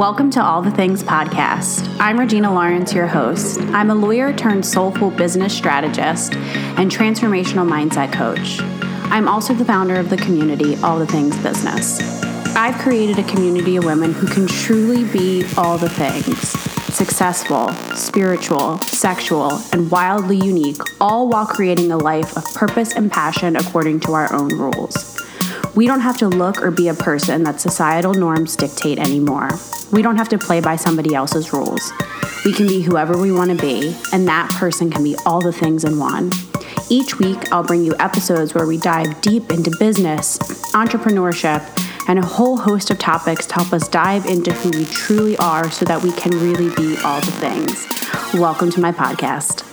Welcome to All the Things Podcast. I'm Regina Lawrence, your host. I'm a lawyer turned soulful business strategist and transformational mindset coach. I'm also the founder of the community All the Things Business. I've created a community of women who can truly be all the things successful, spiritual, sexual, and wildly unique, all while creating a life of purpose and passion according to our own rules. We don't have to look or be a person that societal norms dictate anymore. We don't have to play by somebody else's rules. We can be whoever we want to be, and that person can be all the things in one. Each week, I'll bring you episodes where we dive deep into business, entrepreneurship, and a whole host of topics to help us dive into who we truly are so that we can really be all the things. Welcome to my podcast.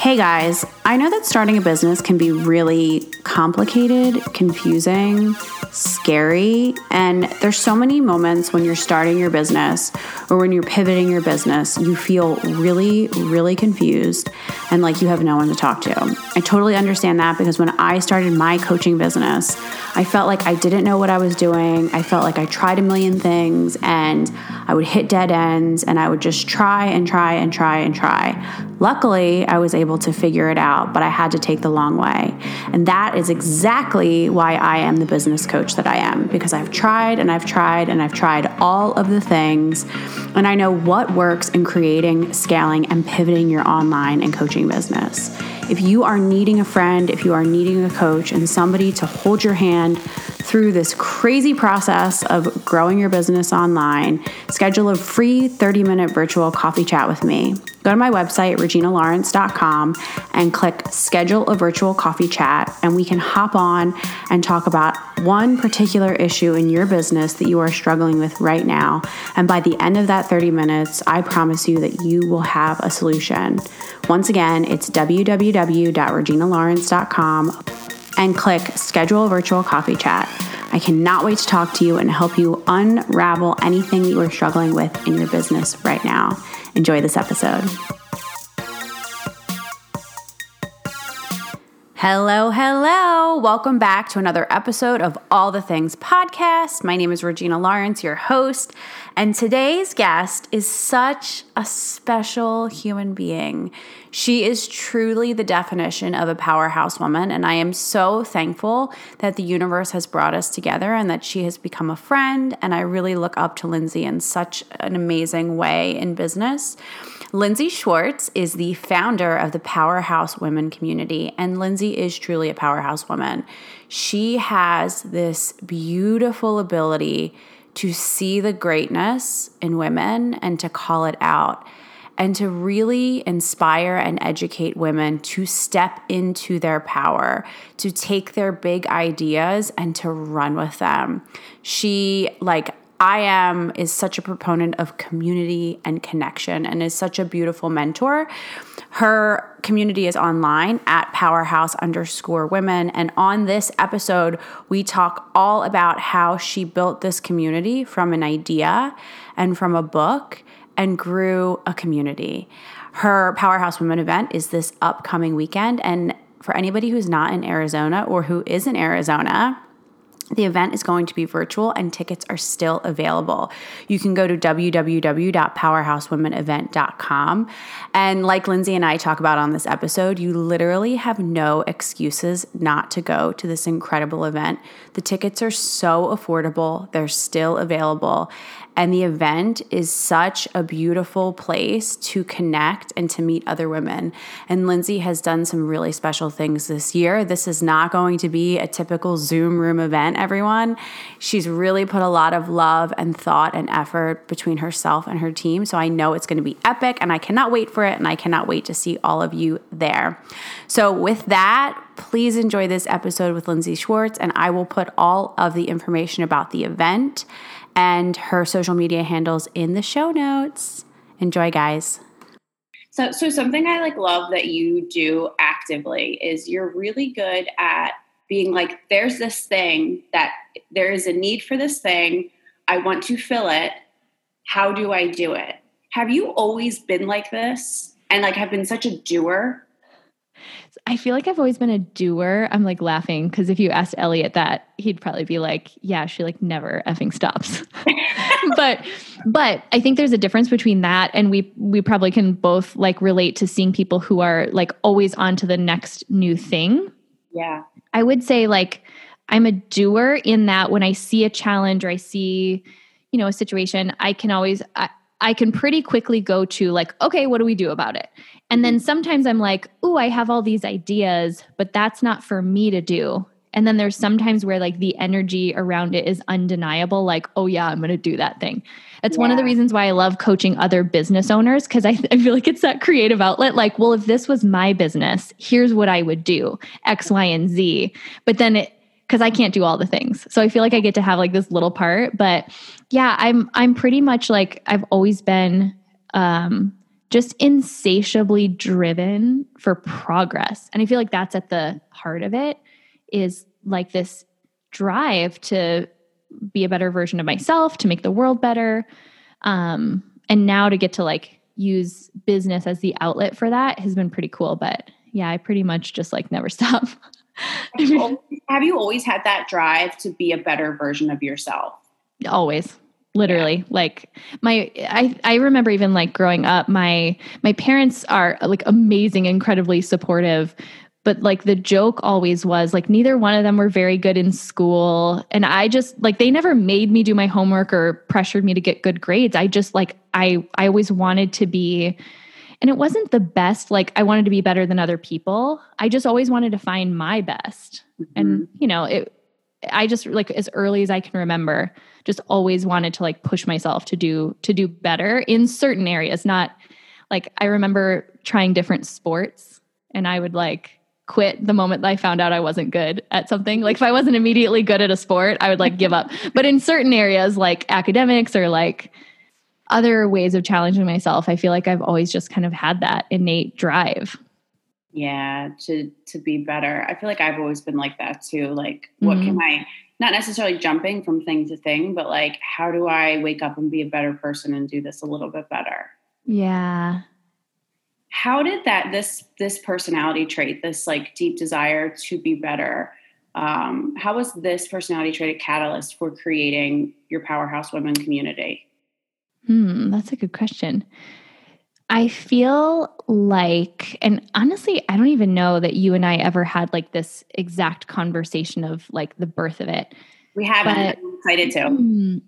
Hey guys, I know that starting a business can be really complicated, confusing, scary, and there's so many moments when you're starting your business or when you're pivoting your business, you feel really, really confused and like you have no one to talk to. I totally understand that because when I started my coaching business, I felt like I didn't know what I was doing. I felt like I tried a million things and I would hit dead ends and I would just try and try and try and try. Luckily, I was able to figure it out, but I had to take the long way. And that is exactly why I am the business coach that I am because I've tried and I've tried and I've tried all of the things and I know what works in creating, scaling, and pivoting your online and coaching business. If you are needing a friend, if you are needing a coach and somebody to hold your hand through this crazy process of growing your business online, schedule a free 30 minute virtual coffee chat with me. Go to my website, reginalawrence.com, and click schedule a virtual coffee chat, and we can hop on and talk about one particular issue in your business that you are struggling with right now. And by the end of that 30 minutes, I promise you that you will have a solution. Once again, it's www.reginalawrence.com and click schedule a virtual coffee chat. I cannot wait to talk to you and help you unravel anything you are struggling with in your business right now. Enjoy this episode. Hello, hello. Welcome back to another episode of All the Things podcast. My name is Regina Lawrence, your host, and today's guest is such a special human being. She is truly the definition of a powerhouse woman, and I am so thankful that the universe has brought us together and that she has become a friend. And I really look up to Lindsay in such an amazing way in business. Lindsay Schwartz is the founder of the Powerhouse Women community, and Lindsay is truly a powerhouse woman. She has this beautiful ability to see the greatness in women and to call it out and to really inspire and educate women to step into their power, to take their big ideas and to run with them. She, like, I am is such a proponent of community and connection and is such a beautiful mentor. Her community is online at powerhouse underscore women. And on this episode, we talk all about how she built this community from an idea and from a book and grew a community. Her Powerhouse Women event is this upcoming weekend. And for anybody who's not in Arizona or who is in Arizona, the event is going to be virtual and tickets are still available. You can go to www.powerhousewomenevent.com. And like Lindsay and I talk about on this episode, you literally have no excuses not to go to this incredible event. The tickets are so affordable, they're still available. And the event is such a beautiful place to connect and to meet other women. And Lindsay has done some really special things this year. This is not going to be a typical Zoom room event, everyone. She's really put a lot of love and thought and effort between herself and her team. So I know it's going to be epic and I cannot wait for it. And I cannot wait to see all of you there. So, with that, please enjoy this episode with Lindsay Schwartz, and I will put all of the information about the event and her social media handles in the show notes. Enjoy, guys. So, so something I like love that you do actively is you're really good at being like, there's this thing that there is a need for this thing. I want to fill it. How do I do it? Have you always been like this and like have been such a doer? I feel like I've always been a doer. I'm like laughing because if you asked Elliot that, he'd probably be like, "Yeah, she like never effing stops." but but I think there's a difference between that and we we probably can both like relate to seeing people who are like always on to the next new thing. Yeah. I would say like I'm a doer in that when I see a challenge or I see, you know, a situation, I can always I, I can pretty quickly go to like, okay, what do we do about it? And then sometimes I'm like, oh, I have all these ideas, but that's not for me to do. And then there's sometimes where like the energy around it is undeniable, like, oh, yeah, I'm going to do that thing. That's yeah. one of the reasons why I love coaching other business owners because I, I feel like it's that creative outlet. Like, well, if this was my business, here's what I would do X, Y, and Z. But then it, because I can't do all the things. So I feel like I get to have like this little part. But yeah, I'm I'm pretty much like I've always been um just insatiably driven for progress. And I feel like that's at the heart of it is like this drive to be a better version of myself, to make the world better. Um, and now to get to like use business as the outlet for that has been pretty cool. But yeah, I pretty much just like never stop. have you always had that drive to be a better version of yourself? Always literally yeah. like my i i remember even like growing up my my parents are like amazing incredibly supportive but like the joke always was like neither one of them were very good in school and i just like they never made me do my homework or pressured me to get good grades i just like i i always wanted to be and it wasn't the best, like I wanted to be better than other people. I just always wanted to find my best. Mm-hmm. And, you know, it, I just like as early as I can remember, just always wanted to like push myself to do to do better in certain areas. Not like I remember trying different sports and I would like quit the moment that I found out I wasn't good at something. Like if I wasn't immediately good at a sport, I would like give up. But in certain areas like academics or like other ways of challenging myself, I feel like I've always just kind of had that innate drive. Yeah, to to be better. I feel like I've always been like that too. Like what mm-hmm. can I not necessarily jumping from thing to thing, but like how do I wake up and be a better person and do this a little bit better? Yeah. How did that this this personality trait, this like deep desire to be better, um, how was this personality trait a catalyst for creating your powerhouse women community? Hmm, that's a good question. I feel like, and honestly, I don't even know that you and I ever had like this exact conversation of like the birth of it. We haven't. But, I'm excited to. Hmm,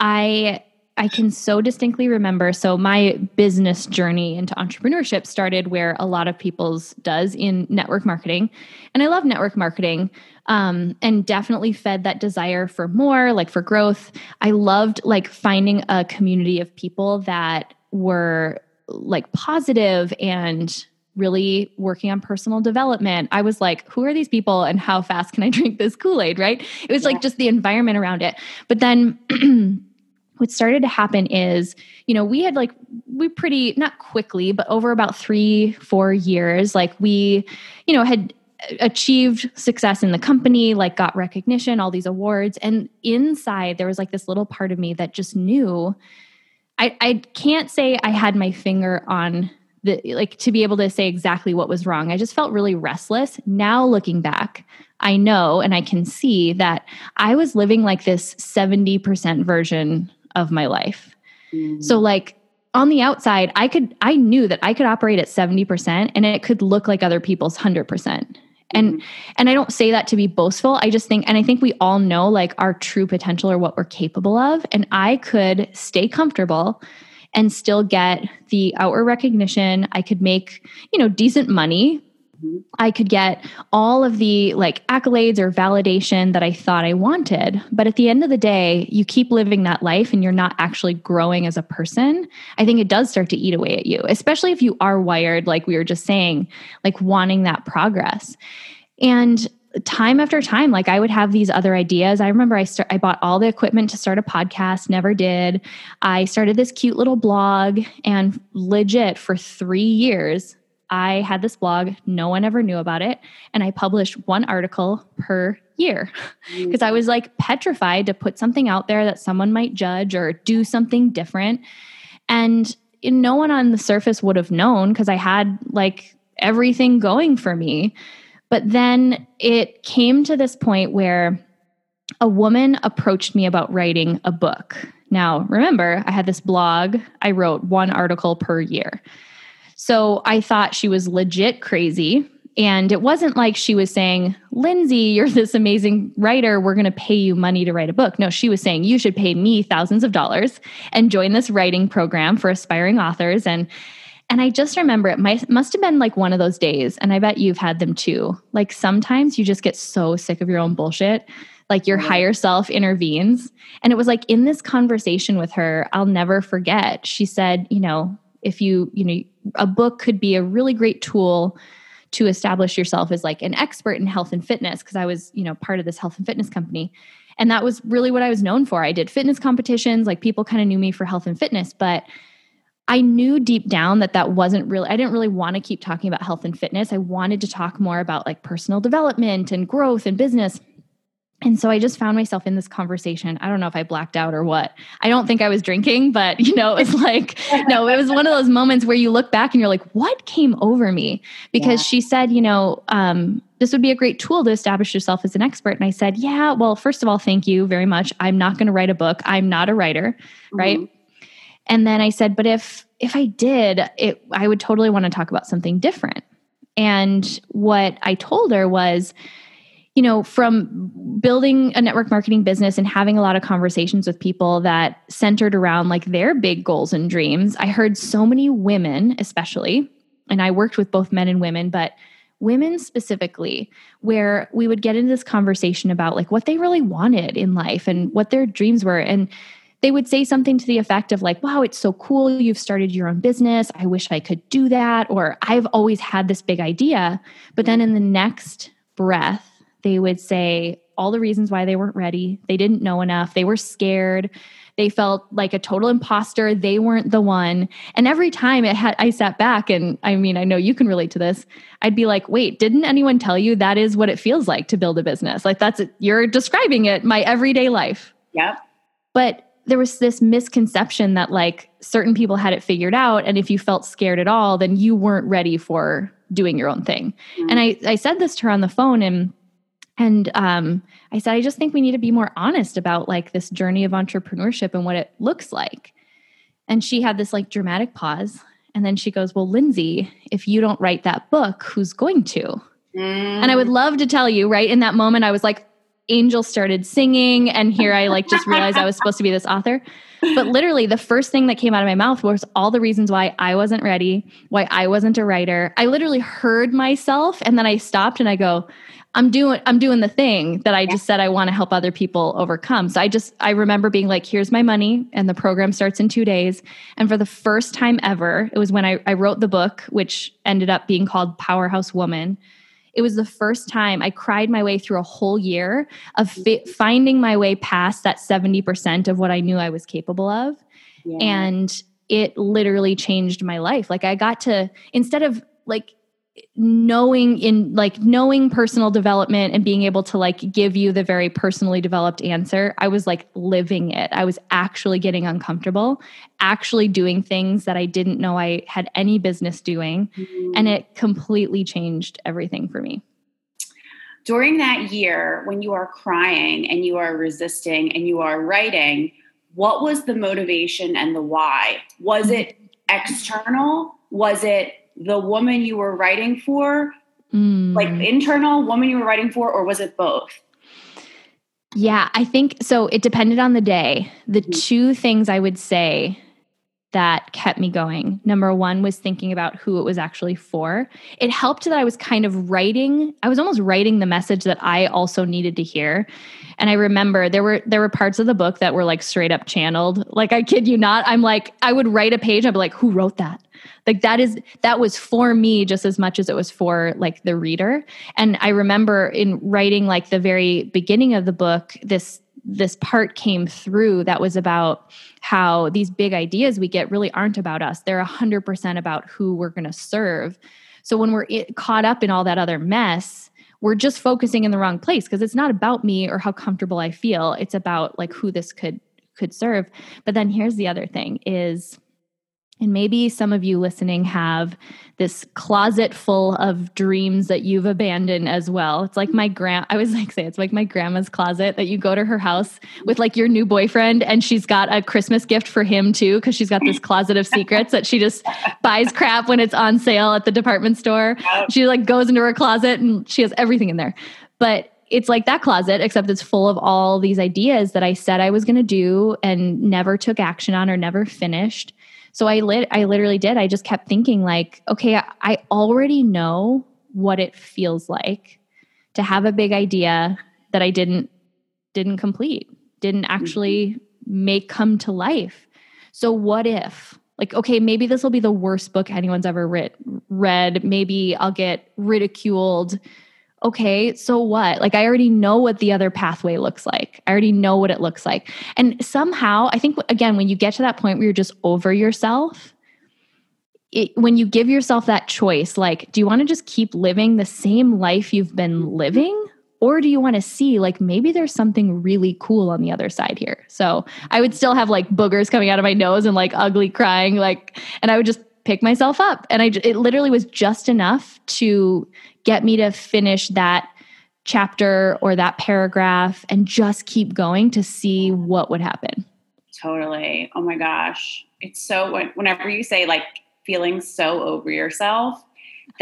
I I can so distinctly remember. So my business journey into entrepreneurship started where a lot of people's does in network marketing, and I love network marketing um, and definitely fed that desire for more, like for growth. I loved like finding a community of people that were like positive and really working on personal development. I was like, who are these people and how fast can I drink this Kool Aid? Right? It was yeah. like just the environment around it. But then what started to happen is, you know, we had like, we pretty, not quickly, but over about three, four years, like we, you know, had achieved success in the company, like got recognition, all these awards. And inside, there was like this little part of me that just knew I, I can't say I had my finger on the like to be able to say exactly what was wrong. I just felt really restless. Now looking back, I know and I can see that I was living like this 70% version of my life. Mm. So like on the outside, I could I knew that I could operate at 70% and it could look like other people's 100% and mm-hmm. and i don't say that to be boastful. I just think and i think we all know like our true potential or what we're capable of. And i could stay comfortable and still get the outward recognition. I could make you know decent money I could get all of the like accolades or validation that I thought I wanted. But at the end of the day, you keep living that life and you're not actually growing as a person. I think it does start to eat away at you, especially if you are wired, like we were just saying, like wanting that progress. And time after time like i would have these other ideas i remember i start i bought all the equipment to start a podcast never did i started this cute little blog and legit for 3 years I had this blog, no one ever knew about it, and I published one article per year because mm. I was like petrified to put something out there that someone might judge or do something different. And no one on the surface would have known because I had like everything going for me. But then it came to this point where a woman approached me about writing a book. Now, remember, I had this blog, I wrote one article per year. So I thought she was legit crazy. And it wasn't like she was saying, Lindsay, you're this amazing writer. We're going to pay you money to write a book. No, she was saying, you should pay me thousands of dollars and join this writing program for aspiring authors. And and I just remember it might, must have been like one of those days. And I bet you've had them too. Like sometimes you just get so sick of your own bullshit like your mm-hmm. higher self intervenes. And it was like in this conversation with her, I'll never forget. She said, you know, if you, you know, a book could be a really great tool to establish yourself as like an expert in health and fitness because I was, you know, part of this health and fitness company. And that was really what I was known for. I did fitness competitions, like people kind of knew me for health and fitness, but I knew deep down that that wasn't really, I didn't really want to keep talking about health and fitness. I wanted to talk more about like personal development and growth and business. And so I just found myself in this conversation. I don't know if I blacked out or what. I don't think I was drinking, but you know, it was like, no, it was one of those moments where you look back and you're like, what came over me? Because yeah. she said, you know, um, this would be a great tool to establish yourself as an expert. And I said, yeah, well, first of all, thank you very much. I'm not going to write a book. I'm not a writer. Mm-hmm. Right. And then I said, but if, if I did, it, I would totally want to talk about something different. And what I told her was, you know, from building a network marketing business and having a lot of conversations with people that centered around like their big goals and dreams, I heard so many women, especially, and I worked with both men and women, but women specifically, where we would get into this conversation about like what they really wanted in life and what their dreams were. And they would say something to the effect of like, wow, it's so cool. You've started your own business. I wish I could do that. Or I've always had this big idea. But then in the next breath, they would say all the reasons why they weren't ready. They didn't know enough. They were scared. They felt like a total imposter. They weren't the one. And every time it had I sat back and I mean, I know you can relate to this. I'd be like, "Wait, didn't anyone tell you that is what it feels like to build a business?" Like that's you're describing it my everyday life. Yep. But there was this misconception that like certain people had it figured out and if you felt scared at all then you weren't ready for doing your own thing. Mm-hmm. And I I said this to her on the phone and and um, I said, I just think we need to be more honest about like this journey of entrepreneurship and what it looks like. And she had this like dramatic pause. And then she goes, Well, Lindsay, if you don't write that book, who's going to? Mm. And I would mm. love to tell you, right? In that moment, I was like, Angel started singing. And here I like just realized I was supposed to be this author. But literally, the first thing that came out of my mouth was all the reasons why I wasn't ready, why I wasn't a writer. I literally heard myself and then I stopped and I go, I'm doing I'm doing the thing that I just said I want to help other people overcome. So I just I remember being like, here's my money, and the program starts in two days. And for the first time ever, it was when I, I wrote the book, which ended up being called Powerhouse Woman. It was the first time I cried my way through a whole year of fi- finding my way past that 70% of what I knew I was capable of. Yeah. And it literally changed my life. Like I got to, instead of like knowing in like knowing personal development and being able to like give you the very personally developed answer i was like living it. I was actually getting uncomfortable actually doing things that i didn't know i had any business doing mm-hmm. and it completely changed everything for me. During that year when you are crying and you are resisting and you are writing what was the motivation and the why? Was it external? Was it the woman you were writing for, mm. like internal woman you were writing for, or was it both? Yeah, I think so. It depended on the day. The mm-hmm. two things I would say that kept me going. Number one was thinking about who it was actually for. It helped that I was kind of writing, I was almost writing the message that I also needed to hear. And I remember there were there were parts of the book that were like straight up channeled. Like I kid you not, I'm like I would write a page, I'd be like, who wrote that? like that is that was for me just as much as it was for like the reader and i remember in writing like the very beginning of the book this this part came through that was about how these big ideas we get really aren't about us they're 100% about who we're going to serve so when we're caught up in all that other mess we're just focusing in the wrong place because it's not about me or how comfortable i feel. It's about like who this could could serve. But then here's the other thing is And maybe some of you listening have this closet full of dreams that you've abandoned as well. It's like my grand I was like say it's like my grandma's closet that you go to her house with like your new boyfriend and she's got a Christmas gift for him too cuz she's got this closet of secrets that she just buys crap when it's on sale at the department store. She like goes into her closet and she has everything in there. But it's like that closet, except it's full of all these ideas that I said I was going to do and never took action on or never finished. So I lit I literally did. I just kept thinking like, okay, I already know what it feels like to have a big idea that I didn't didn't complete, didn't actually mm-hmm. make come to life. So what if like okay, maybe this will be the worst book anyone's ever writ- read. Maybe I'll get ridiculed okay, so what? Like, I already know what the other pathway looks like. I already know what it looks like. And somehow, I think, again, when you get to that point where you're just over yourself, it, when you give yourself that choice, like, do you want to just keep living the same life you've been living? Or do you want to see, like, maybe there's something really cool on the other side here? So I would still have like boogers coming out of my nose and like ugly crying, like, and I would just pick myself up. And I, it literally was just enough to get me to finish that chapter or that paragraph and just keep going to see what would happen. Totally. Oh my gosh. It's so, whenever you say like feeling so over yourself,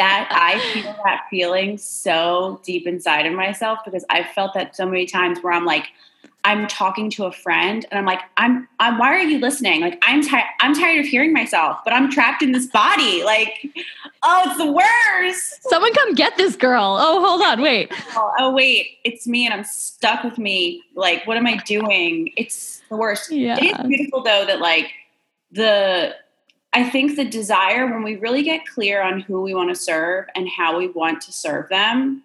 that I feel that feeling so deep inside of myself because I've felt that so many times where I'm like, I'm talking to a friend and I'm like, I'm, I'm why are you listening? Like, I'm tired, I'm tired of hearing myself, but I'm trapped in this body. Like, oh, it's the worst. Someone come get this girl. Oh, hold on, wait. Oh, oh wait, it's me and I'm stuck with me. Like, what am I doing? It's the worst. Yeah. It is beautiful though that like the, I think the desire when we really get clear on who we want to serve and how we want to serve them,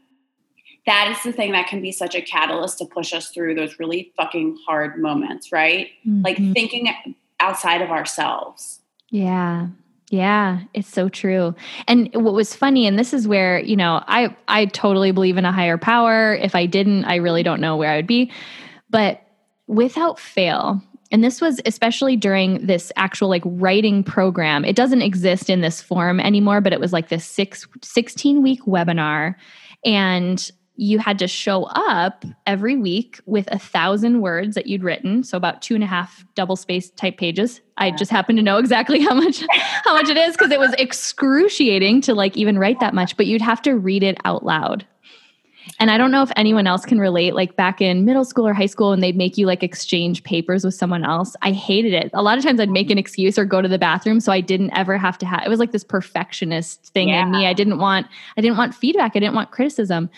that is the thing that can be such a catalyst to push us through those really fucking hard moments, right? Mm-hmm. Like thinking outside of ourselves. Yeah. Yeah, it's so true. And what was funny and this is where, you know, I I totally believe in a higher power. If I didn't, I really don't know where I would be. But without fail, and this was especially during this actual like writing program. It doesn't exist in this form anymore, but it was like this 6 16 week webinar. And you had to show up every week with a thousand words that you'd written so about two and a half double space type pages. I just happen to know exactly how much how much it is because it was excruciating to like even write that much but you'd have to read it out loud and i don't know if anyone else can relate like back in middle school or high school and they'd make you like exchange papers with someone else. I hated it. A lot of times i'd make an excuse or go to the bathroom so i didn't ever have to have it was like this perfectionist thing yeah. in me. I didn't want i didn't want feedback. I didn't want criticism.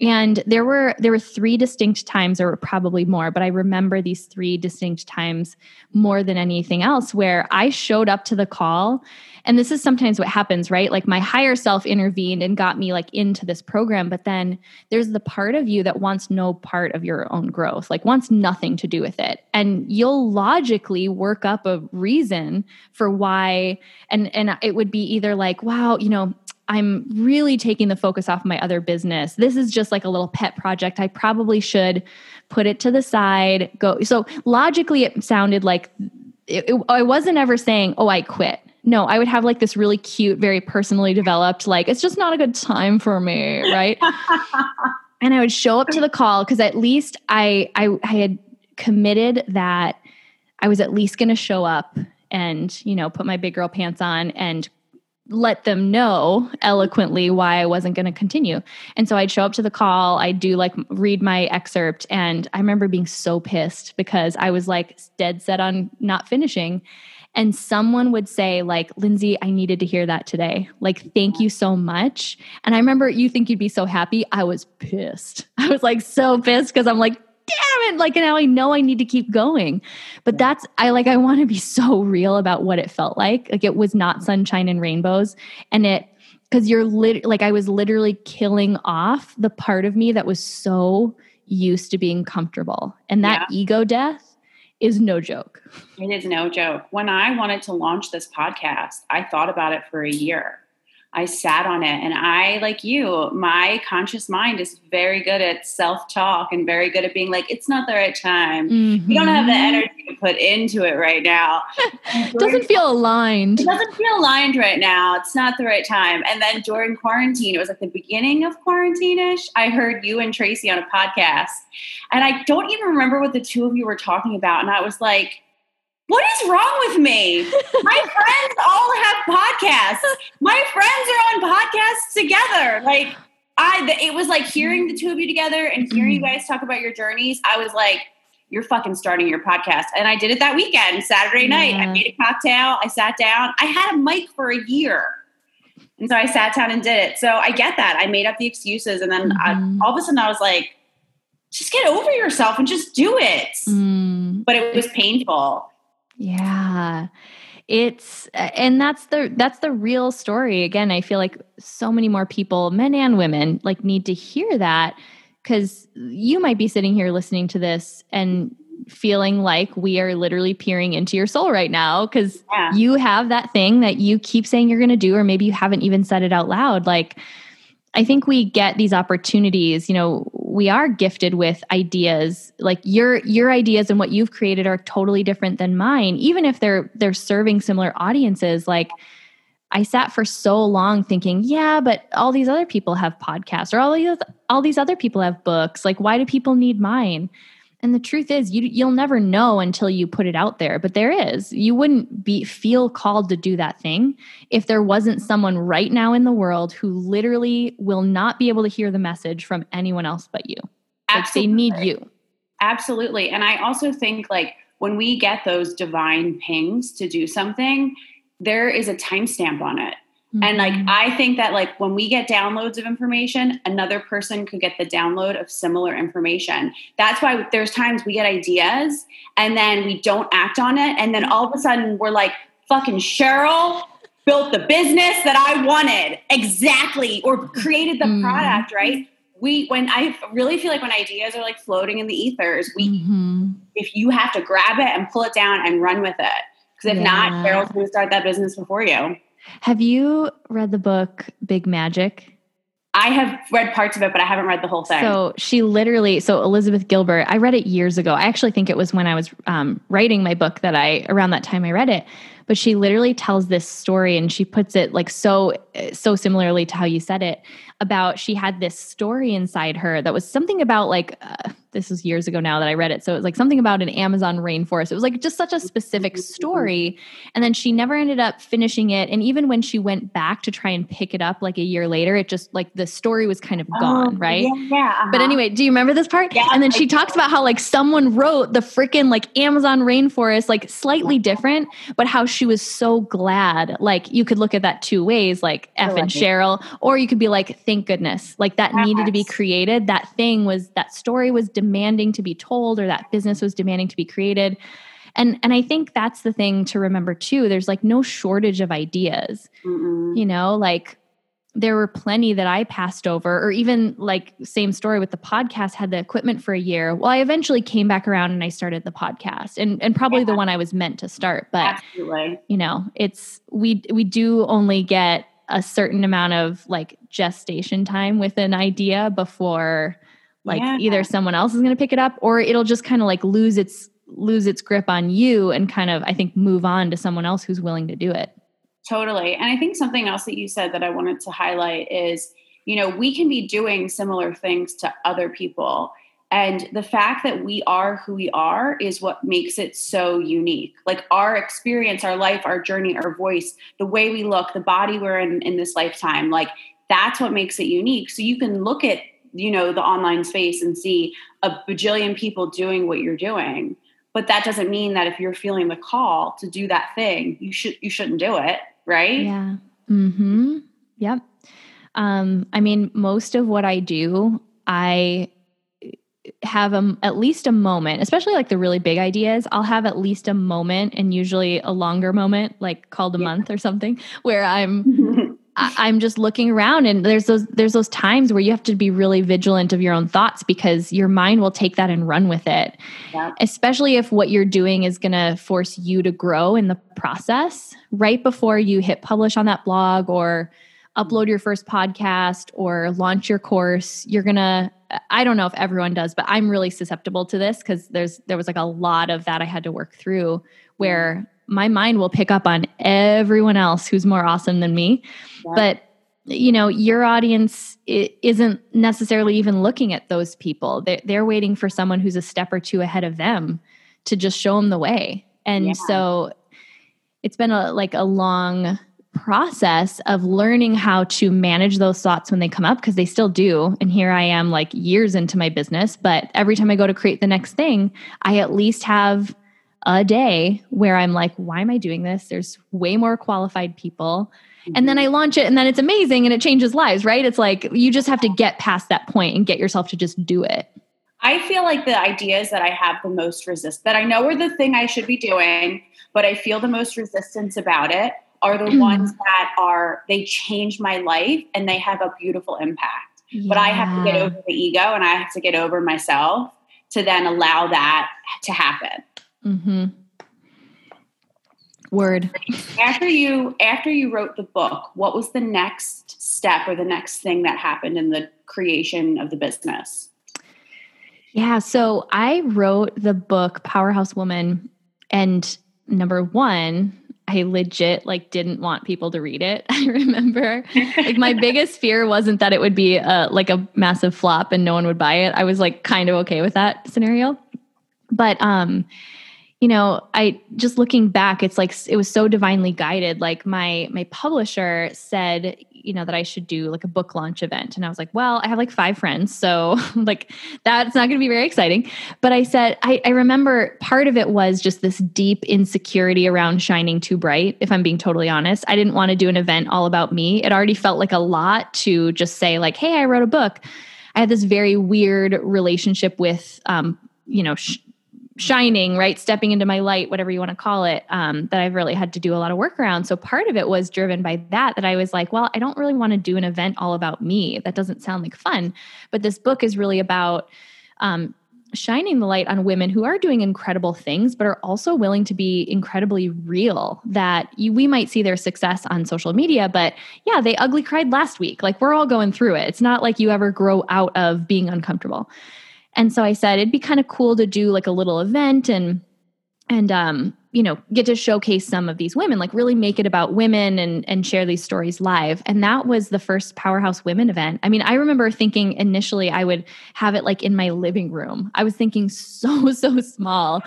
And there were there were three distinct times there were probably more but i remember these three distinct times more than anything else where i showed up to the call and this is sometimes what happens right like my higher self intervened and got me like into this program but then there's the part of you that wants no part of your own growth like wants nothing to do with it and you'll logically work up a reason for why and and it would be either like wow you know I'm really taking the focus off my other business. This is just like a little pet project. I probably should put it to the side. Go. So logically, it sounded like it, it, I wasn't ever saying, "Oh, I quit." No, I would have like this really cute, very personally developed, like it's just not a good time for me, right? and I would show up to the call because at least I, I I had committed that I was at least going to show up and you know put my big girl pants on and let them know eloquently why I wasn't going to continue. And so I'd show up to the call, I'd do like read my excerpt. And I remember being so pissed because I was like dead set on not finishing. And someone would say, like, Lindsay, I needed to hear that today. Like, thank you so much. And I remember you think you'd be so happy. I was pissed. I was like so pissed because I'm like, damn it like now i know i need to keep going but that's i like i want to be so real about what it felt like like it was not sunshine and rainbows and it because you're lit like i was literally killing off the part of me that was so used to being comfortable and that yeah. ego death is no joke. It is no joke. When i wanted to launch this podcast i thought about it for a year I sat on it and I, like you, my conscious mind is very good at self talk and very good at being like, it's not the right time. Mm-hmm. You don't have the mm-hmm. energy to put into it right now. it doesn't feel aligned. It doesn't feel aligned right now. It's not the right time. And then during quarantine, it was like the beginning of quarantine ish. I heard you and Tracy on a podcast. And I don't even remember what the two of you were talking about. And I was like, what is wrong with me? My friends all have podcasts. My friends are on podcasts together. Like I, it was like hearing the two of you together and hearing you guys talk about your journeys. I was like, you're fucking starting your podcast. And I did it that weekend, Saturday night. Yeah. I made a cocktail. I sat down. I had a mic for a year. And so I sat down and did it. So I get that. I made up the excuses. And then mm-hmm. I, all of a sudden I was like, just get over yourself and just do it. Mm. But it was painful. Yeah. It's and that's the that's the real story. Again, I feel like so many more people, men and women, like need to hear that cuz you might be sitting here listening to this and feeling like we are literally peering into your soul right now because yeah. you have that thing that you keep saying you're going to do or maybe you haven't even said it out loud like I think we get these opportunities, you know, we are gifted with ideas. Like your your ideas and what you've created are totally different than mine, even if they're they're serving similar audiences. Like I sat for so long thinking, yeah, but all these other people have podcasts or all these all these other people have books. Like why do people need mine? And the truth is, you you'll never know until you put it out there. But there is. You wouldn't be feel called to do that thing if there wasn't someone right now in the world who literally will not be able to hear the message from anyone else but you. Absolutely. Like they need you. Absolutely. And I also think like when we get those divine pings to do something, there is a timestamp on it. Mm-hmm. And like mm-hmm. I think that like when we get downloads of information, another person could get the download of similar information. That's why there's times we get ideas and then we don't act on it and then all of a sudden we're like fucking Cheryl built the business that I wanted exactly or created the mm-hmm. product, right? We when I really feel like when ideas are like floating in the ethers, we mm-hmm. if you have to grab it and pull it down and run with it. Because if yeah. not, Cheryl's going to start that business before you. Have you read the book Big Magic? I have read parts of it, but I haven't read the whole thing. So she literally, so Elizabeth Gilbert, I read it years ago. I actually think it was when I was um, writing my book that I, around that time I read it. But she literally tells this story and she puts it like so, so similarly to how you said it about she had this story inside her that was something about like, uh, this was years ago now that I read it. So it was like something about an Amazon rainforest. It was like just such a specific story. And then she never ended up finishing it. And even when she went back to try and pick it up like a year later, it just like the story was kind of oh, gone, oh, right? Yeah. yeah uh-huh. But anyway, do you remember this part? Yeah, and then she talks about how like someone wrote the freaking like Amazon rainforest, like slightly different, but how she was so glad. Like you could look at that two ways, like F and Cheryl, or you could be like, thank goodness, like that yes. needed to be created. That thing was, that story was demanding to be told or that business was demanding to be created and and i think that's the thing to remember too there's like no shortage of ideas Mm-mm. you know like there were plenty that i passed over or even like same story with the podcast had the equipment for a year well i eventually came back around and i started the podcast and and probably yeah. the one i was meant to start but Absolutely. you know it's we we do only get a certain amount of like gestation time with an idea before like yeah. either someone else is going to pick it up or it'll just kind of like lose its lose its grip on you and kind of i think move on to someone else who's willing to do it totally and i think something else that you said that i wanted to highlight is you know we can be doing similar things to other people and the fact that we are who we are is what makes it so unique. Like our experience, our life, our journey, our voice, the way we look, the body we're in in this lifetime, like that's what makes it unique. So you can look at you know the online space and see a bajillion people doing what you're doing but that doesn't mean that if you're feeling the call to do that thing you should you shouldn't do it right yeah mm-hmm yep um i mean most of what i do i have a, at least a moment, especially like the really big ideas. I'll have at least a moment and usually a longer moment, like called a yeah. month or something, where I'm I, am just looking around and there's those there's those times where you have to be really vigilant of your own thoughts because your mind will take that and run with it. Yeah. Especially if what you're doing is going to force you to grow in the process right before you hit publish on that blog or upload your first podcast or launch your course, you're going to I don't know if everyone does, but I'm really susceptible to this cuz there's there was like a lot of that I had to work through where mm-hmm. My mind will pick up on everyone else who's more awesome than me. Yeah. But you know, your audience isn't necessarily even looking at those people. They're, they're waiting for someone who's a step or two ahead of them to just show them the way. And yeah. so it's been a like a long process of learning how to manage those thoughts when they come up because they still do and here i am like years into my business but every time i go to create the next thing i at least have a day where i'm like why am i doing this there's way more qualified people mm-hmm. and then i launch it and then it's amazing and it changes lives right it's like you just have to get past that point and get yourself to just do it i feel like the ideas that i have the most resist that i know are the thing i should be doing but i feel the most resistance about it are the mm. ones that are they change my life and they have a beautiful impact. Yeah. But I have to get over the ego and I have to get over myself to then allow that to happen. Mm-hmm. Word. After you after you wrote the book, what was the next step or the next thing that happened in the creation of the business? Yeah, so I wrote the book Powerhouse Woman and number 1, I legit like didn't want people to read it. I remember like my biggest fear wasn't that it would be a, like a massive flop and no one would buy it. I was like kind of okay with that scenario. But um you know, I just looking back, it's like it was so divinely guided. Like my my publisher said, you know, that I should do like a book launch event. And I was like, well, I have like five friends. So like that's not gonna be very exciting. But I said, I, I remember part of it was just this deep insecurity around shining too bright, if I'm being totally honest. I didn't want to do an event all about me. It already felt like a lot to just say, like, hey, I wrote a book. I had this very weird relationship with um, you know, sh- shining, right? Stepping into my light, whatever you want to call it, um, that I've really had to do a lot of work around. So part of it was driven by that, that I was like, well, I don't really want to do an event all about me. That doesn't sound like fun. But this book is really about um, shining the light on women who are doing incredible things, but are also willing to be incredibly real. That you, we might see their success on social media, but yeah, they ugly cried last week. Like we're all going through it. It's not like you ever grow out of being uncomfortable. And so I said it'd be kind of cool to do like a little event and and um you know get to showcase some of these women like really make it about women and and share these stories live. And that was the first powerhouse women event. I mean i remember thinking initially i would have it like in my living room. I was thinking so so small.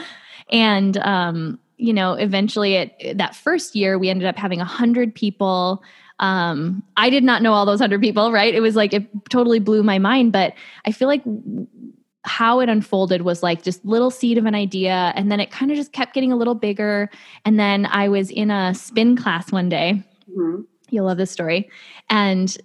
And um you know eventually it that first year we ended up having a hundred people. Um i did not know all those hundred people right? It was like it totally blew my mind. But i feel like how it unfolded was like just little seed of an idea and then it kind of just kept getting a little bigger and then i was in a spin class one day mm-hmm. you'll love this story and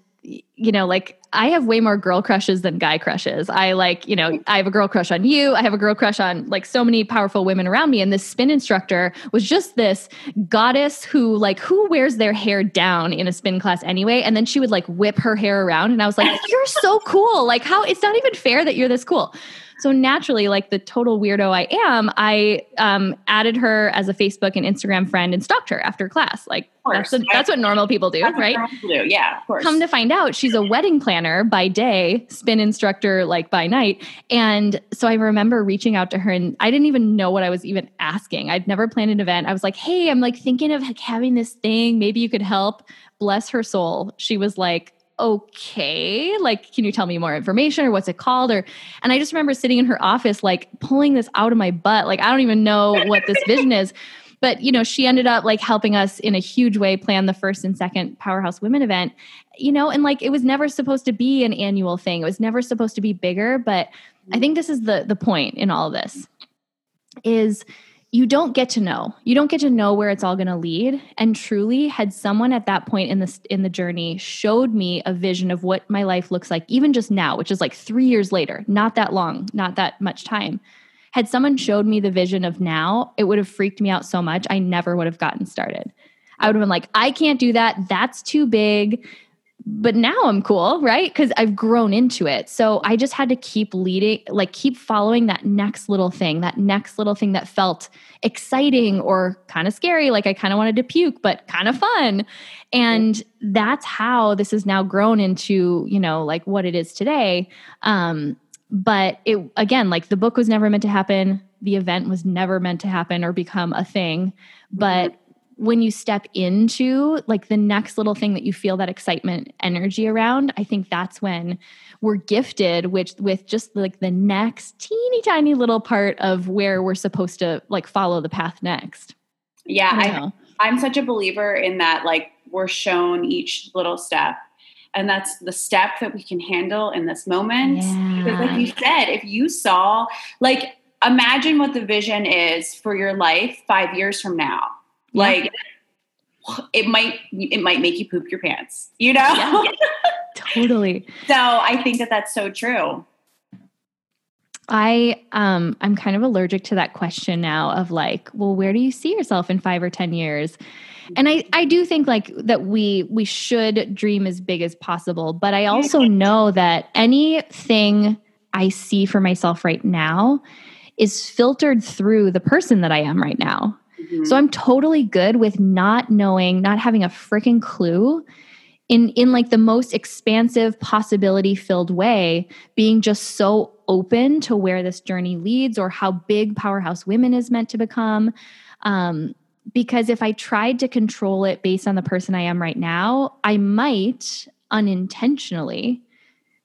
you know like I have way more girl crushes than guy crushes. I like, you know, I have a girl crush on you. I have a girl crush on like so many powerful women around me. And this spin instructor was just this goddess who, like, who wears their hair down in a spin class anyway? And then she would like whip her hair around. And I was like, you're so cool. Like, how it's not even fair that you're this cool. So naturally, like the total weirdo I am, I um, added her as a Facebook and Instagram friend and stalked her after class. Like that's a, that's what normal people do, right? do. Yeah, of course. Come to find out, she's a wedding planner by day, spin instructor like by night. And so I remember reaching out to her, and I didn't even know what I was even asking. I'd never planned an event. I was like, "Hey, I'm like thinking of like having this thing. Maybe you could help." Bless her soul. She was like, okay? Like can you tell me more information or what's it called? Or and i just remember sitting in her office like pulling this out of my butt. Like i don't even know what this vision is. But you know she ended up like helping us in a huge way plan the first and second powerhouse women event you know? And like it was never supposed to be an annual thing. It was never supposed to be bigger. But i mm-hmm. think this is the the point in all of this is you don't get to know. You don't get to know where it's all going to lead. And truly, had someone at that point in the in the journey showed me a vision of what my life looks like, even just now, which is like three years later, not that long, not that much time. Had someone showed me the vision of now, it would have freaked me out so much. I never would have gotten started. I would have been like, I can't do that. That's too big. But now I'm cool, right? Because I've grown into it. So I just had to keep leading, like keep following that next little thing, that next little thing that felt exciting or kind of scary. Like I kind of wanted to puke, but kind of fun. And that's how this has now grown into, you know, like what it is today. Um, but it again, like the book was never meant to happen. The event was never meant to happen or become a thing. But mm-hmm when you step into like the next little thing that you feel that excitement energy around i think that's when we're gifted which with just like the next teeny tiny little part of where we're supposed to like follow the path next. Yeah I, i'm such a believer in that like we're shown each little step and that's the step that we can handle in this moment. Yeah. because like you said if you saw like imagine what the vision is for your life five years from now yeah. Like it might it might make you poop your pants, you know? Yeah. totally. So I think that that's so true. I um I'm kind of allergic to that question now of like, well, where do you see yourself in 5 or 10 years? And I I do think like that we we should dream as big as possible, but I also know that anything I see for myself right now is filtered through the person that I am right now. So I'm totally good with not knowing, not having a freaking clue in in like the most expansive possibility filled way being just so open to where this journey leads or how big powerhouse women is meant to become. Um, because if i tried to control it based on the person i am right now i might unintentionally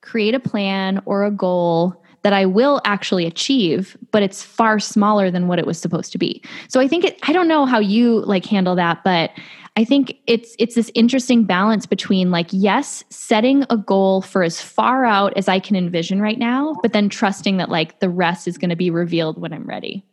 create a plan or a goal that I will actually achieve, but it's far smaller than what it was supposed to be. So I think it, I don't know how you like handle that, but I think it's it's this interesting balance between like yes, setting a goal for as far out as I can envision right now, but then trusting that like the rest is going to be revealed when I'm ready.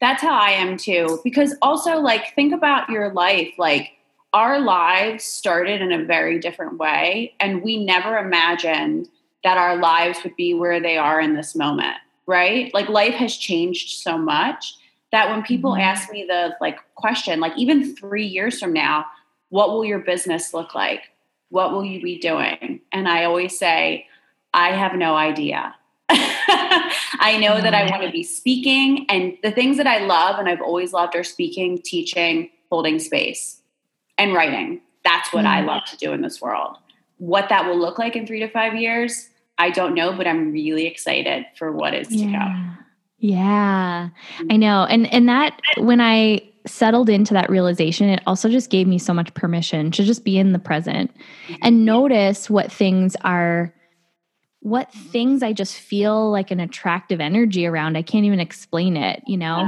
That's how I am too because also like think about your life like our lives started in a very different way and we never imagined that our lives would be where they are in this moment, right? Like life has changed so much that when people mm-hmm. ask me the like question, like even 3 years from now, what will your business look like? What will you be doing? And I always say, I have no idea. I know that I want to be speaking and the things that I love and I've always loved are speaking, teaching, holding space, and writing. That's what I love to do in this world. What that will look like in three to five years, I don't know, but I'm really excited for what is yeah. to come. Yeah. I know. And and that when I settled into that realization, it also just gave me so much permission to just be in the present and mm-hmm. notice what things are what things I just feel like an attractive energy around. I can't even explain it, you know?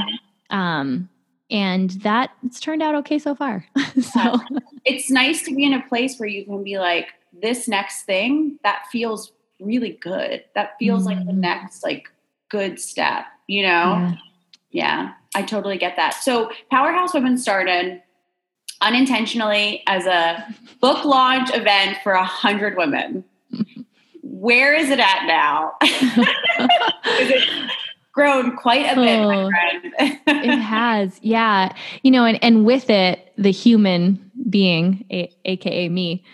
Um, and that it's turned out okay so far. so it's nice to be in a place where you can be like, this next thing that feels really good. That feels mm-hmm. like the mm-hmm. next like good step, you know? Yeah. yeah, I totally get that. So Powerhouse Women started unintentionally as a book launch event for a hundred women. Where is it at now? is it grown quite a bit, oh, it has, yeah. You know, and, and with it, the human being, a, aka me,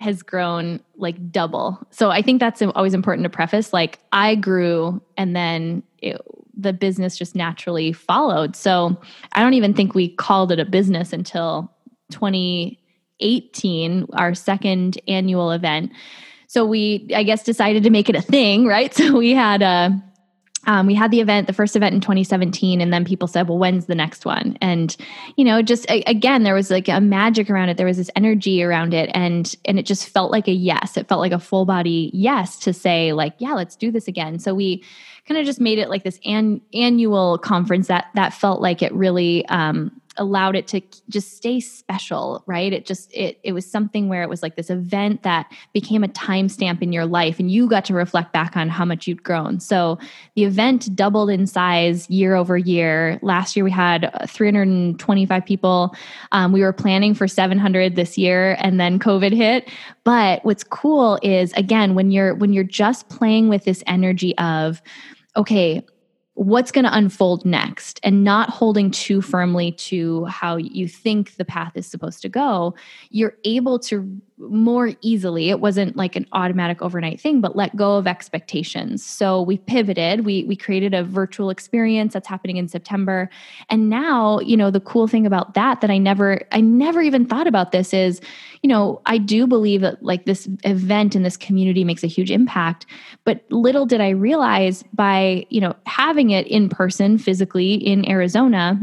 has grown like double. So I think that's always important to preface. Like I grew and then it, the business just naturally followed. So I don't even think we called it a business until 2018, our second annual event. So we, I guess, decided to make it a thing, right? So we had a um, we had the event, the first event in 2017, and then people said, "Well, when's the next one?" And you know, just a, again, there was like a magic around it. There was this energy around it, and and it just felt like a yes. It felt like a full body yes to say, like, "Yeah, let's do this again." So we kind of just made it like this an, annual conference that that felt like it really um, allowed it to just stay special, right? It just it it was something where it was like this event that became a timestamp in your life and you got to reflect back on how much you'd grown. So the event doubled in size year over year. Last year we had uh, 325 people. Um, we were planning for 700 this year and then COVID hit. But what's cool is again when you're when you're just playing with this energy of okay, what's going to unfold next and not holding too firmly to how you think the path is supposed to go you're able to more easily. It wasn't like an automatic overnight thing, but let go of expectations. So we pivoted. We we created a virtual experience that's happening in September. And now, you know, the cool thing about that that I never I never even thought about this is, you know, I do believe that like this event in this community makes a huge impact, but little did I realize by, you know, having it in person physically in Arizona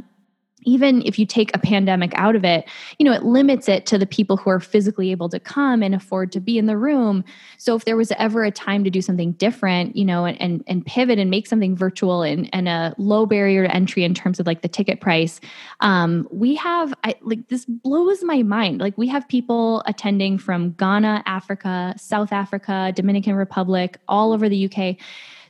even if you take a pandemic out of it, you know, it limits it to the people who are physically able to come and afford to be in the room. So if there was ever a time to do something different, you know, and and, and pivot and make something virtual and, and a low barrier to entry in terms of like the ticket price, um, we have I, like this blows my mind. Like we have people attending from Ghana, Africa, South Africa, Dominican Republic, all over the UK.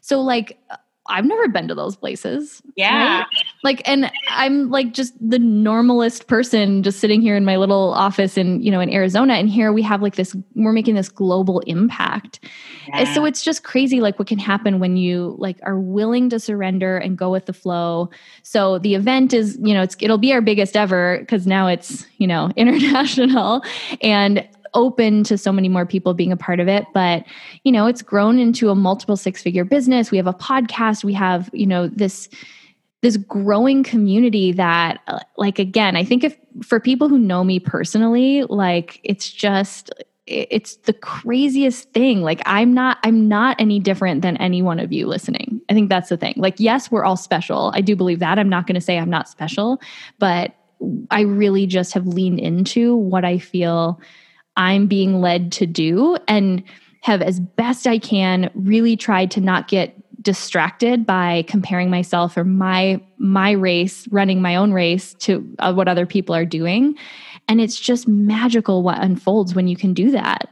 So like I've never been to those places. Yeah. Right? Like, and I'm like just the normalest person just sitting here in my little office in, you know, in Arizona. And here we have like this, we're making this global impact. Yeah. So it's just crazy, like what can happen when you like are willing to surrender and go with the flow. So the event is, you know, it's, it'll be our biggest ever because now it's, you know, international. And open to so many more people being a part of it but you know it's grown into a multiple six figure business. We have a podcast. We have you know this this growing community that like again i think if for people who know me personally like it's just it's the craziest thing. Like i'm not i'm not any different than any one of you listening. I think that's the thing. Like yes we're all special. I do believe that. I'm not going to say i'm not special but i really just have leaned into what i feel I'm being led to do and have as best I can really tried to not get distracted by comparing myself or my my race running my own race to uh, what other people are doing. And it's just magical what unfolds when you can do that.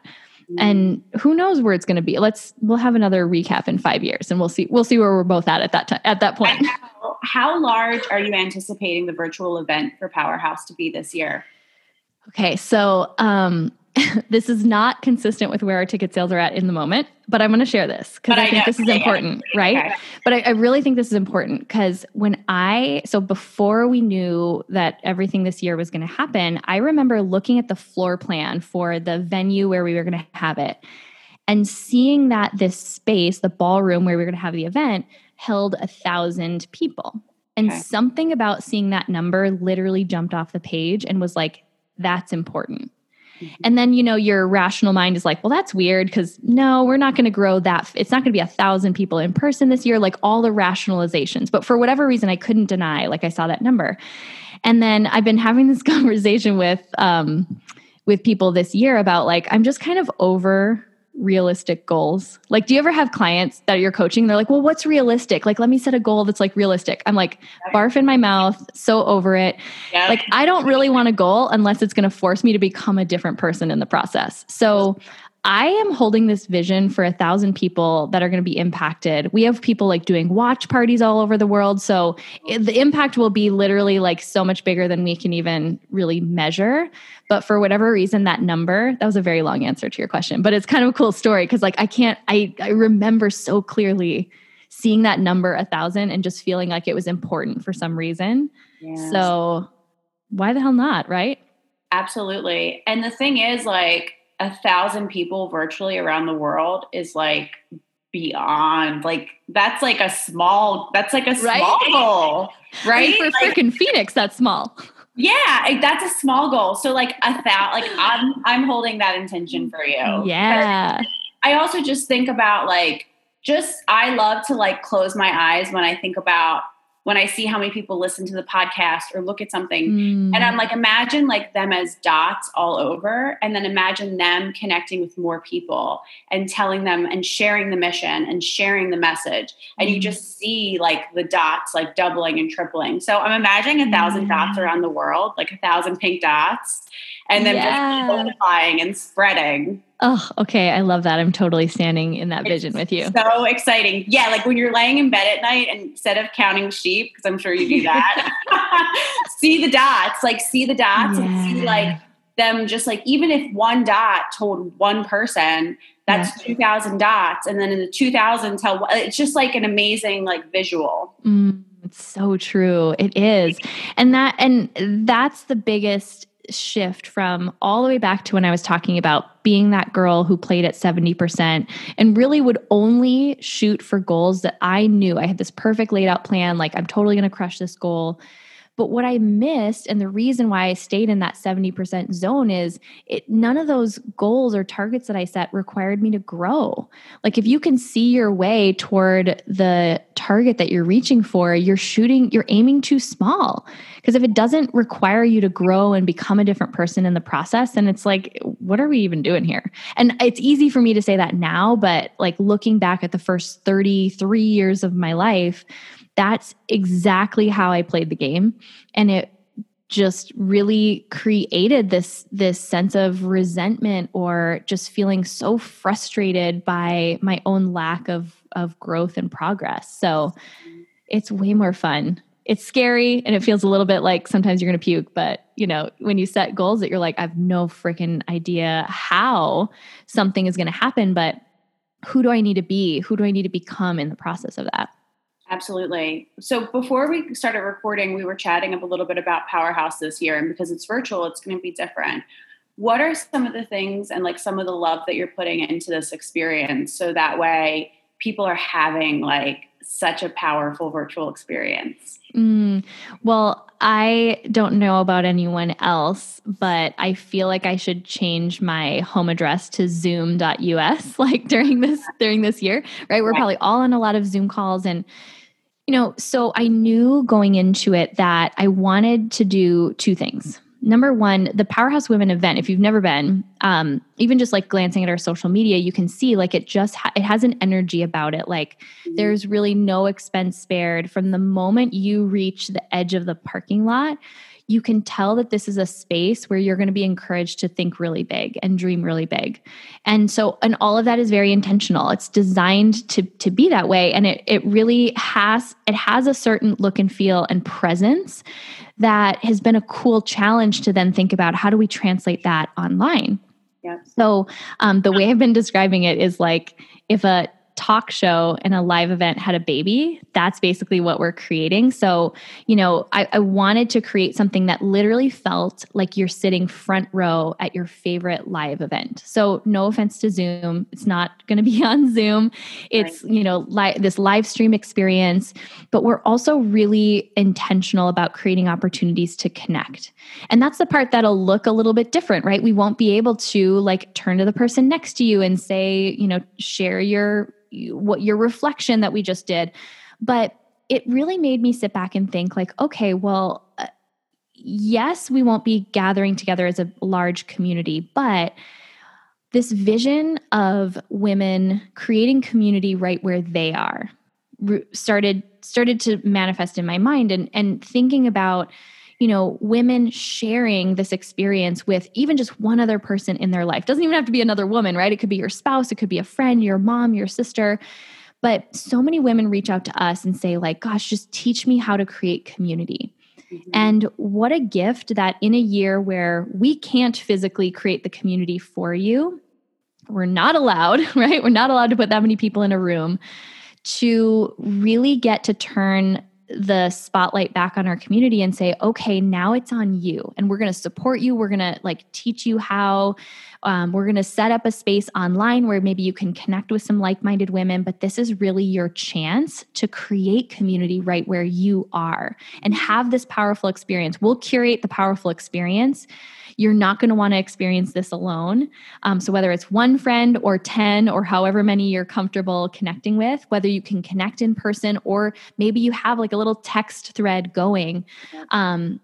And who knows where it's going to be. Let's we'll have another recap in 5 years and we'll see we'll see where we're both at at that time at that point. How, how large are you anticipating the virtual event for powerhouse to be this year? Okay so um this is not consistent with where our ticket sales are at in the moment, but I'm going to share this because I, I, think know. this is important, right? Okay. But I, I, really think this is important because when I, so before we knew that everything this year was going to happen, I remember looking at the floor plan for the venue where we were going to have it and seeing that this space, the ballroom where we were going to have the event, held a thousand people. And okay. something about seeing that number literally jumped off the page and was like, that's important. And then, you know, your rational mind is like, well, that's weird because no, we're not going to grow that. It's not going to be a thousand people in person this year, like all the rationalizations. But for whatever reason, I couldn't deny, like, I saw that number. And then I've been having this conversation with, um, with people this year about like, I'm just kind of over realistic goals? Like, do you ever have clients that you're coaching? They're like, well, what's realistic? Like, let me set a goal that's like realistic. I'm like, barf in my mouth, so over it. Yep. Like, I don't really want a goal unless it's going to force me to become a different person in the process. So I am holding this vision for a thousand people that are going to be impacted. We have people like doing watch parties all over the world. So the impact will be literally like so much bigger than we can even really measure. But for whatever reason, that number, that was a very long answer to your question, but it's kind of a cool story because like I can't, I, I remember so clearly seeing that number a thousand and just feeling like it was important for some reason. Yes. So why the hell not? Right. Absolutely. And the thing is like, a thousand people virtually around the world is like beyond like that's like a small that's like a right? small goal right? for like, freaking phoenix that's small. Yeah that's a small goal. So like a thousand like i'm i'm holding that intention for you. Yeah. I also just think about like just i love to like close my eyes when i think about when I see how many people listen to the podcast or look at something. Mm. And I'm like, imagine like them as dots all over, and then imagine them connecting with more people and telling them and sharing the mission and sharing the message. And mm. you just see like the dots like doubling and tripling. So I'm imagining a thousand mm. dots around the world, like a thousand pink dots, and then yeah. just multiplying and spreading. Oh, okay. I love that. I'm totally standing in that it's vision with you. So exciting. Yeah, like when you're laying in bed at night and instead of counting sheep, because I'm sure you do that, see the dots, like see the dots yeah. and see like them just like even if one dot told one person, that's yeah. 2000 dots and then in the 2000 tell it's just like an amazing like visual. Mm, it's so true. It is. And that and that's the biggest shift from all the way back to when I was talking about being that girl who played at 70% and really would only shoot for goals that I knew I had this perfect laid out plan. Like, I'm totally going to crush this goal. But what I missed, and the reason why I stayed in that 70% zone is it none of those goals or targets that I set required me to grow. Like if you can see your way toward the target that you're reaching for, you're shooting, you're aiming too small. Because if it doesn't require you to grow and become a different person in the process, then it's like, what are we even doing here? And it's easy for me to say that now, but like looking back at the first 33 years of my life, that's exactly how I played the game. And it just really created this this sense of resentment or just feeling so frustrated by my own lack of of growth and progress. So it's way more fun. It's scary and it feels a little bit like sometimes you're going to puke, but you know, when you set goals that you're like I have no freaking idea how something is going to happen, but who do I need to be? Who do I need to become in the process of that? Absolutely. So before we started recording, we were chatting up a little bit about Powerhouse this year, and because it's virtual, it's going to be different. What are some of the things and like some of the love that you're putting into this experience so that way people are having like such a powerful virtual experience? Mm, well, I don't know about anyone else, but I feel like I should change my home address to zoom.us like during this during this year, right? We're probably all on a lot of Zoom calls and you know, so I knew going into it that I wanted to do two things. Number one, the Powerhouse Women event. If you've never been, um, even just like glancing at our social media, you can see like it just ha- it has an energy about it. Like mm-hmm. there's really no expense spared from the moment you reach the edge of the parking lot you can tell that this is a space where you're going to be encouraged to think really big and dream really big. And so, and all of that is very intentional. It's designed to, to be that way. And it, it really has, it has a certain look and feel and presence that has been a cool challenge to then think about how do we translate that online? Yeah. So um, the way I've been describing it is like if a talk show and a live event had a baby, that's basically what we're creating. So, you know, I, I, wanted to create something that literally felt like you're sitting front row at your favorite live event. So, no offense to Zoom, it's not going to be on Zoom. It's, right. you know, li- this live stream experience, but we're also really intentional about creating opportunities to connect. And that's the part that'll look a little bit different, right? We won't be able to like turn to the person next to you and say, you know, share your what your reflection that we just did. But it really made me sit back and think like, okay, well, uh, yes, we won't be gathering together as a large community, but this vision of women creating community right where they are started started to manifest in my mind and and thinking about you know, women sharing this experience with even just one other person in their life. Doesn't even have to be another woman, right? It could be your spouse, it could be a friend, your mom, your sister. But so many women reach out to us and say, like, gosh, just teach me how to create community. Mm-hmm. And what a gift that in a year where we can't physically create the community for you, we're not allowed, right? We're not allowed to put that many people in a room to really get to turn the spotlight back on our community and say okay now it's on you and we're going to support you. We're going to like teach you how um, we're going to set up a space online where maybe you can connect with some like-minded women but this is really your chance to create community right where you are and have this powerful experience we'll curate the powerful experience you're not going to want to experience this alone. Um, so, whether it's one friend or 10 or however many you're comfortable connecting with, whether you can connect in person or maybe you have like a little text thread going, um,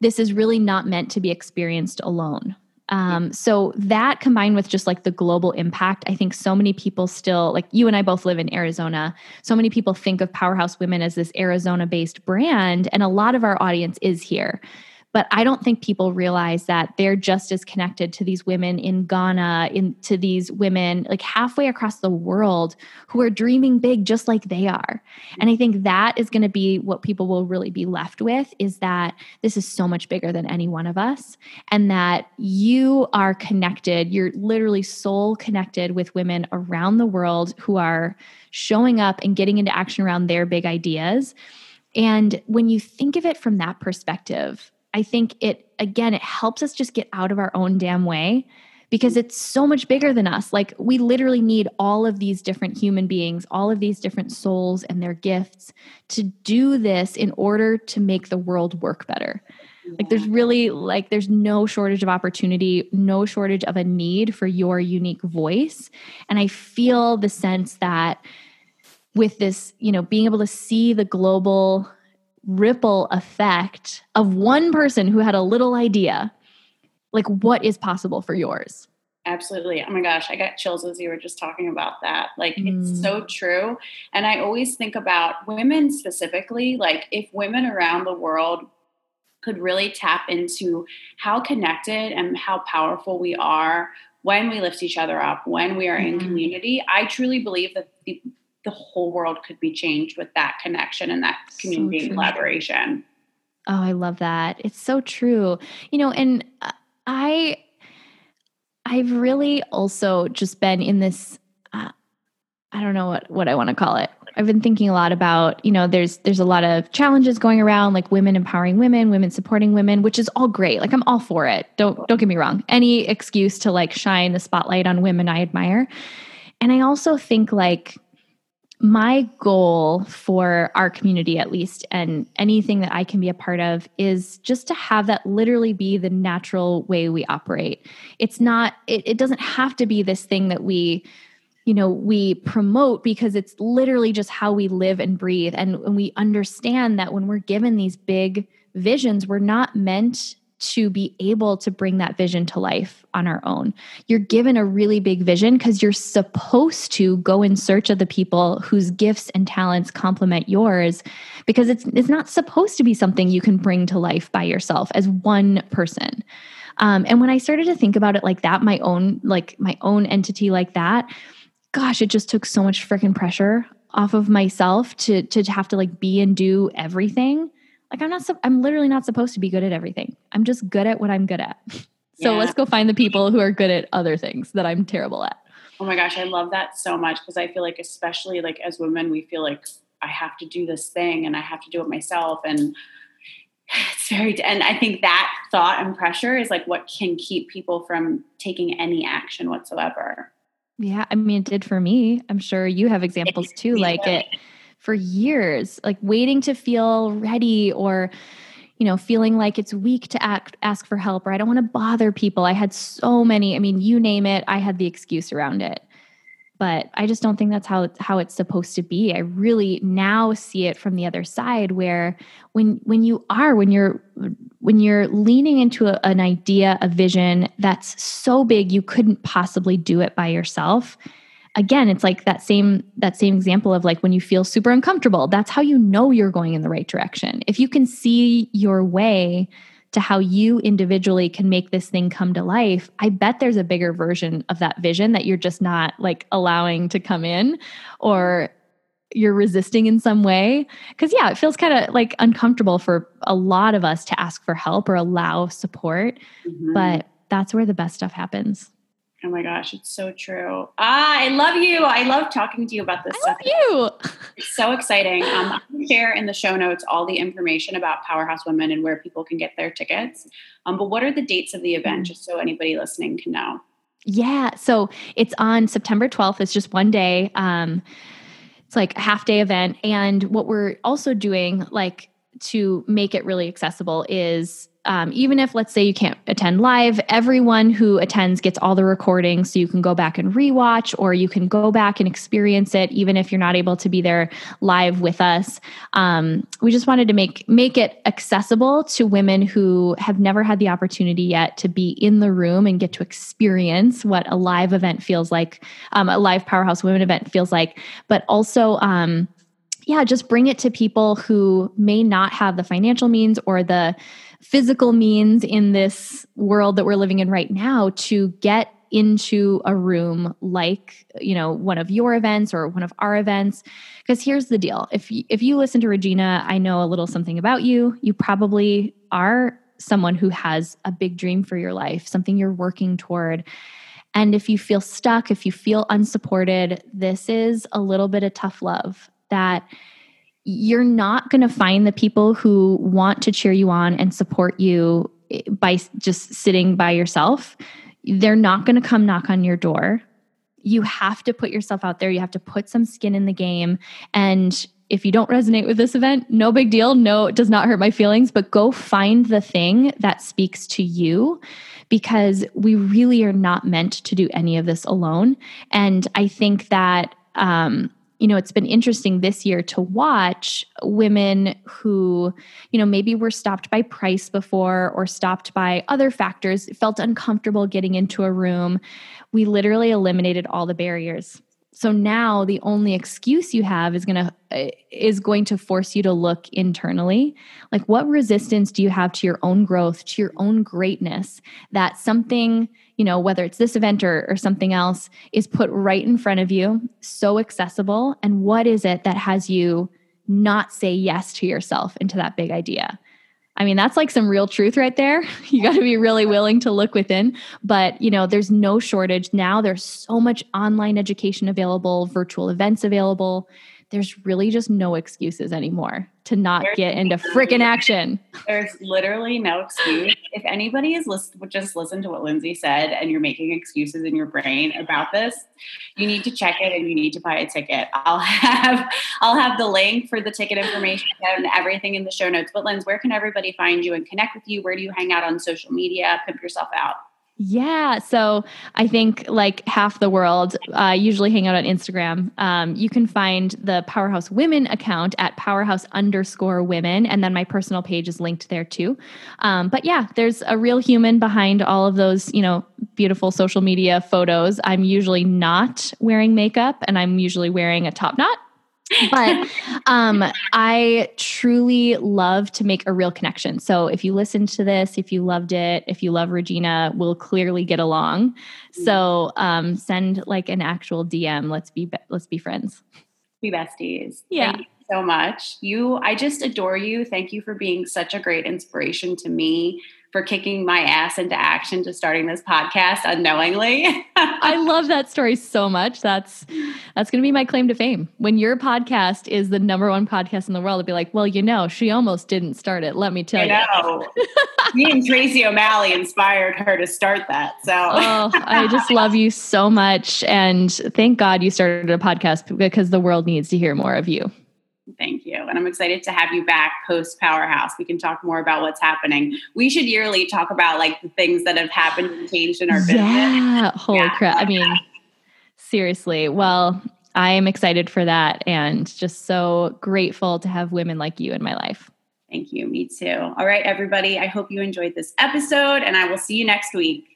this is really not meant to be experienced alone. Um, so that combined with just like the global impact, I think so many people still, like you and I both live in Arizona, so many people think of Powerhouse Women as this Arizona based brand, and a lot of our audience is here. But I don't think people realize that they're just as connected to these women in Ghana, in to these women like halfway across the world who are dreaming big just like they are. And I think that is going to be what people will really be left with is that this is so much bigger than any one of us and that you are connected, you're literally soul connected with women around the world who are showing up and getting into action around their big ideas. And when you think of it from that perspective, I think it, again, it helps us just get out of our own damn way because it's so much bigger than us. Like, we literally need all of these different human beings, all of these different souls and their gifts to do this in order to make the world work better. Like, there's really, like, there's no shortage of opportunity, no shortage of a need for your unique voice. And I feel the sense that with this, you know, being able to see the global ripple effect of one person who had a little idea. Like what is possible for yours? Absolutely. Oh my gosh i got chills as you were just talking about that. Like mm. it's so true. And i always think about women specifically like if women around the world could really tap into how connected and how powerful we are when we lift each other up when we are in community i truly believe that the, the whole world could be changed with that connection and that community so and collaboration Oh, I love that. It's so true. You know, and uh, I I've really also just been in this uh, I don't know what what I want to call it. I've been thinking a lot about, you know, there's there's a lot of challenges going around like women empowering women, women supporting women, which is all great. Like I'm all for it. Don't don't get me wrong. Any excuse to like shine the spotlight on women I admire. And I also think like my goal for our community at least and anything that i can be a part of is just to have that literally be the natural way we operate. It's not it, it doesn't have to be this thing that we you know we promote because it's literally just how we live and breathe. And, and we understand that when we're given these big visions we're not meant to be able to bring that vision to life on our own. You're given a really big vision because you're supposed to go in search of the people whose gifts and talents complement yours because it's it's not supposed to be something you can bring to life by yourself as one person. Um, and when I started to think about it like that, my own like my own entity like that, gosh, it just took so much freaking pressure off of myself to to have to like be and do everything like i'm not so i'm literally not supposed to be good at everything. I'm just good at what i'm good at. So yeah. let's go find the people who are good at other things that i'm terrible at. Oh my gosh i love that so much because i feel like especially like as women we feel like i have to do this thing and i have to do it myself and it's very and i think that thought and pressure is like what can keep people from taking any action whatsoever. Yeah i mean it did for me. I'm sure you have examples too like it for years, like waiting to feel ready or you know, feeling like it's weak to act, ask for help or I don't want to bother people. I had so many, I mean, you name it, I had the excuse around it. But I just don't think that's how how it's supposed to be. I really now see it from the other side where when when you are when you're when you're leaning into a, an idea, a vision that's so big you couldn't possibly do it by yourself again it's like that same that same example of like when you feel super uncomfortable that's how you know you're going in the right direction. If you can see your way to how you individually can make this thing come to life i bet there's a bigger version of that vision that you're just not like allowing to come in or you're resisting in some way. Because yeah it feels kind of like uncomfortable for a lot of us to ask for help or allow support mm-hmm. but that's where the best stuff happens Oh my gosh, it's so true. Ah, I love you. I love talking to you about this I stuff. you. It's so exciting. Um, I'll share in the show notes all the information about Powerhouse Women and where people can get their tickets. Um, but what are the dates of the event, just so anybody listening can know? Yeah, so it's on September 12th. It's just one day. Um, it's like a half day event. And what we're also doing, like to make it really accessible, is um, even if let's say you can't attend live everyone who attends gets all the recordings so you can go back and rewatch or you can go back and experience it even if you're not able to be there live with us. Um, we just wanted to make make it accessible to women who have never had the opportunity yet to be in the room and get to experience what a live event feels like um, a live powerhouse women event feels like but also um, yeah just bring it to people who may not have the financial means or the physical means in this world that we're living in right now to get into a room like you know one of your events or one of our events. Because here's the deal. If you, if you listen to Regina I know a little something about you. You probably are someone who has a big dream for your life something you're working toward. And if you feel stuck if you feel unsupported this is a little bit of tough love that you're not going to find the people who want to cheer you on and support you eh, by just sitting by yourself. They're not going to come knock on your door. You have to put yourself out there. You have to put some skin in the game. And if you don't resonate with this event, no big deal. No, it does not hurt my feelings, but go find the thing that speaks to you because we really are not meant to do any of this alone. And I think that, um, you know, it's been interesting this year to watch women who, you know, maybe were stopped by price before or stopped by other factors, felt uncomfortable getting into a room. We literally eliminated all the barriers so now the only excuse you have is going to uh, is going to force you to look internally like what resistance do you have to your own growth to your own greatness that something you know whether it's this event or, or something else is put right in front of you so accessible and what is it that has you not say yes to yourself into that big idea I mean, that's like some real truth right there. You got to be really willing to look within. But, you know, there's no shortage. Now there's so much online education available, virtual events available there's really just no excuses anymore to not there's get into freaking action. There's literally no excuse. If anybody is list- just listen to what Lindsay said and you're making excuses in your brain about this, you need to check it and you need to buy a ticket. I'll have I'll have the link for the ticket information and everything in the show notes. But Lindsay, where can everybody find you and connect with you? Where do you hang out on social media? Pimp yourself out. Yeah. So I think like half the world uh, usually hang out on Instagram. Um, you can find the Powerhouse Women account at powerhouse underscore women. And then my personal page is linked there too. Um, but yeah, there's a real human behind all of those, you know, beautiful social media photos. I'm usually not wearing makeup and I'm usually wearing a top knot but um, I truly love to make a real connection. So if you listened to this, if you loved it, if you love Regina, we'll clearly get along. So um, send like an actual DM. Let's be let's be friends. Be besties. Yeah. Thank you so much. You, I just adore you. Thank you for being such a great inspiration to me for kicking my ass into action to starting this podcast unknowingly. I love that story so much. That's that's going to be my claim to fame. When your podcast is the number one podcast in the world, to be like, well, you know, she almost didn't start it. Let me tell you. Know. me and Tracy O'Malley inspired her to start that. So oh, I just love you so much, and thank God you started a podcast because the world needs to hear more of you. Thank you. And I'm excited to have you back post Powerhouse. We can talk more about what's happening. We should yearly talk about like the things that have happened and changed in our business. Yeah. Holy yeah. crap. I mean, seriously. Well, I am excited for that and just so grateful to have women like you in my life. Thank you. Me too. All right, everybody. I hope you enjoyed this episode and I will see you next week.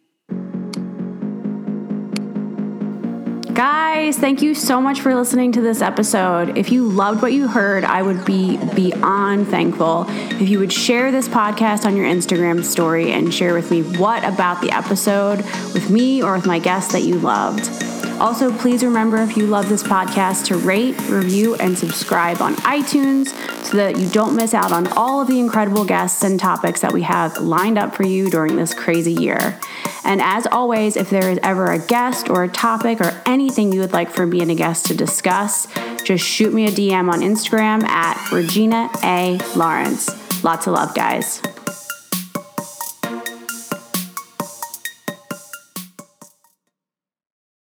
Guys, thank you so much for listening to this episode. If you loved what you heard, I would be beyond thankful if you would share this podcast on your Instagram story and share with me what about the episode with me or with my guests that you loved. Also, please remember if you love this podcast to rate, review, and subscribe on iTunes so that you don't miss out on all of the incredible guests and topics that we have lined up for you during this crazy year. And as always, if there is ever a guest or a topic or anything you would like for me and a guest to discuss, just shoot me a DM on Instagram at Regina A. Lawrence. Lots of love, guys.